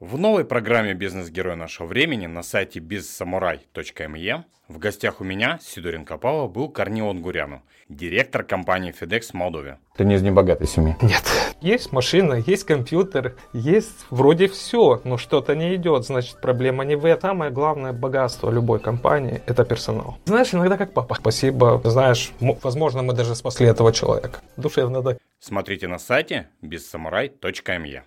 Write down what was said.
В новой программе «Бизнес-герой нашего времени» на сайте bizsamurai.me в гостях у меня, Сидоренко Павла, был корнион Гуряну, директор компании FedEx в Молдове. Ты не из небогатой семьи? Нет. Есть машина, есть компьютер, есть вроде все, но что-то не идет. Значит, проблема не в этом. Самое главное богатство любой компании – это персонал. Знаешь, иногда как папа. Спасибо. Знаешь, возможно, мы даже спасли этого человека. Душевно, да. Смотрите на сайте bizsamurai.me.